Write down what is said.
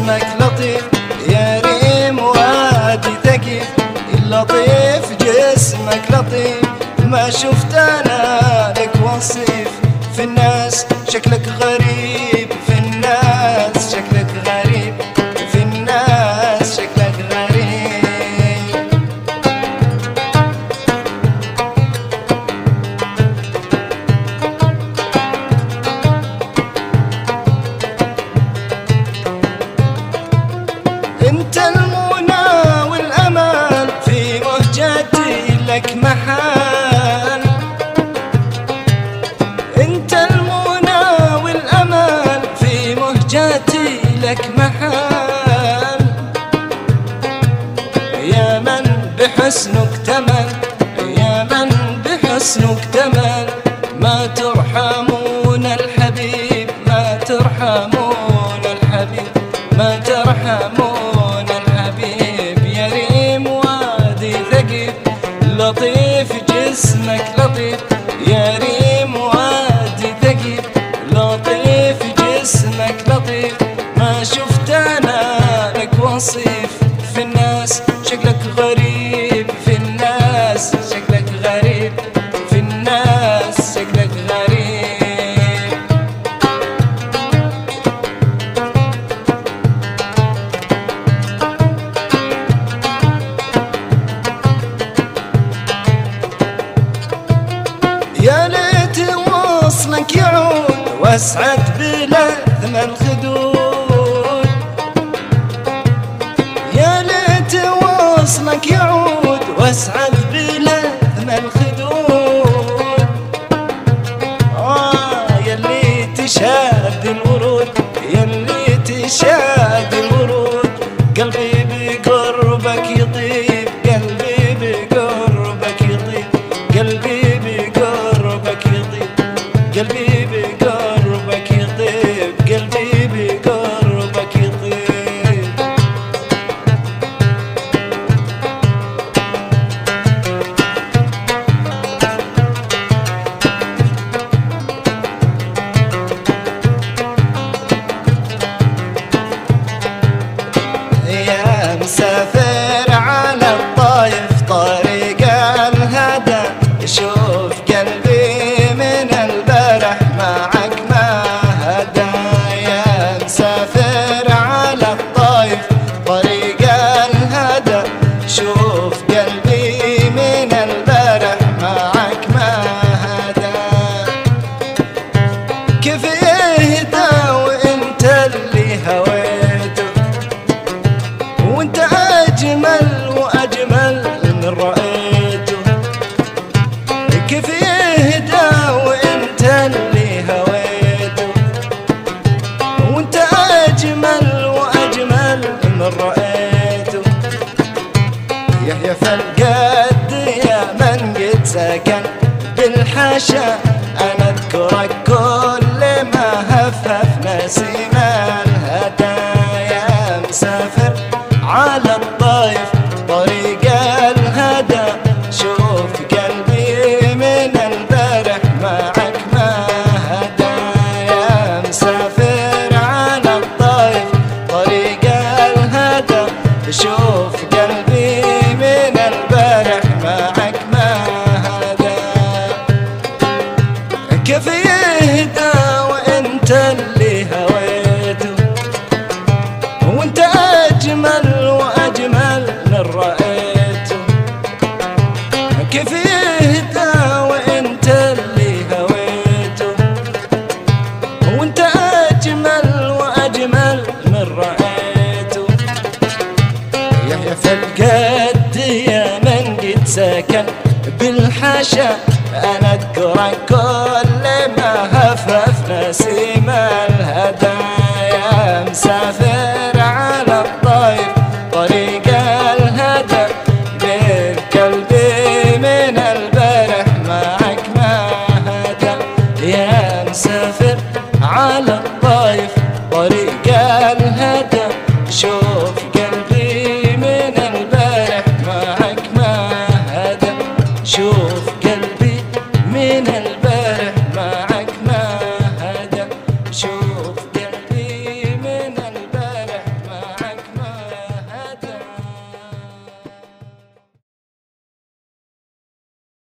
فهمك لطيف يا ريم وادي ذكي. اللطيف جسمك لطيف ما شفت أنا لك وصيف. في الناس شكلك غريب. انت المنى والامل في مهجتي لك محال. انت المنى والامل في مهجتي لك محال. يا من بحسنك تمل يا من بحسنك تمل ما ترحمون الحبيب ما ترحمون الحبيب ما ترحمون جسمك لطيف واسعد بلثم الخدود يا ليت وصلك يعود واسعد يا بالحشا أنا اذكرك كل ما هفف نسيم الهدى يا مسافر على الطايف طريق الهدى. شوف قلبي من البرح معك ما هدى يا مسافر على الطايف طريق الهدى. شوف يهدى وإنت اللي هويته وإنت أجمل وأجمل من رايته يحيى فالقد يا من قد سكن. بالحشا أنا اذكرك كل ما هفف نسيم الهدى يا مسافر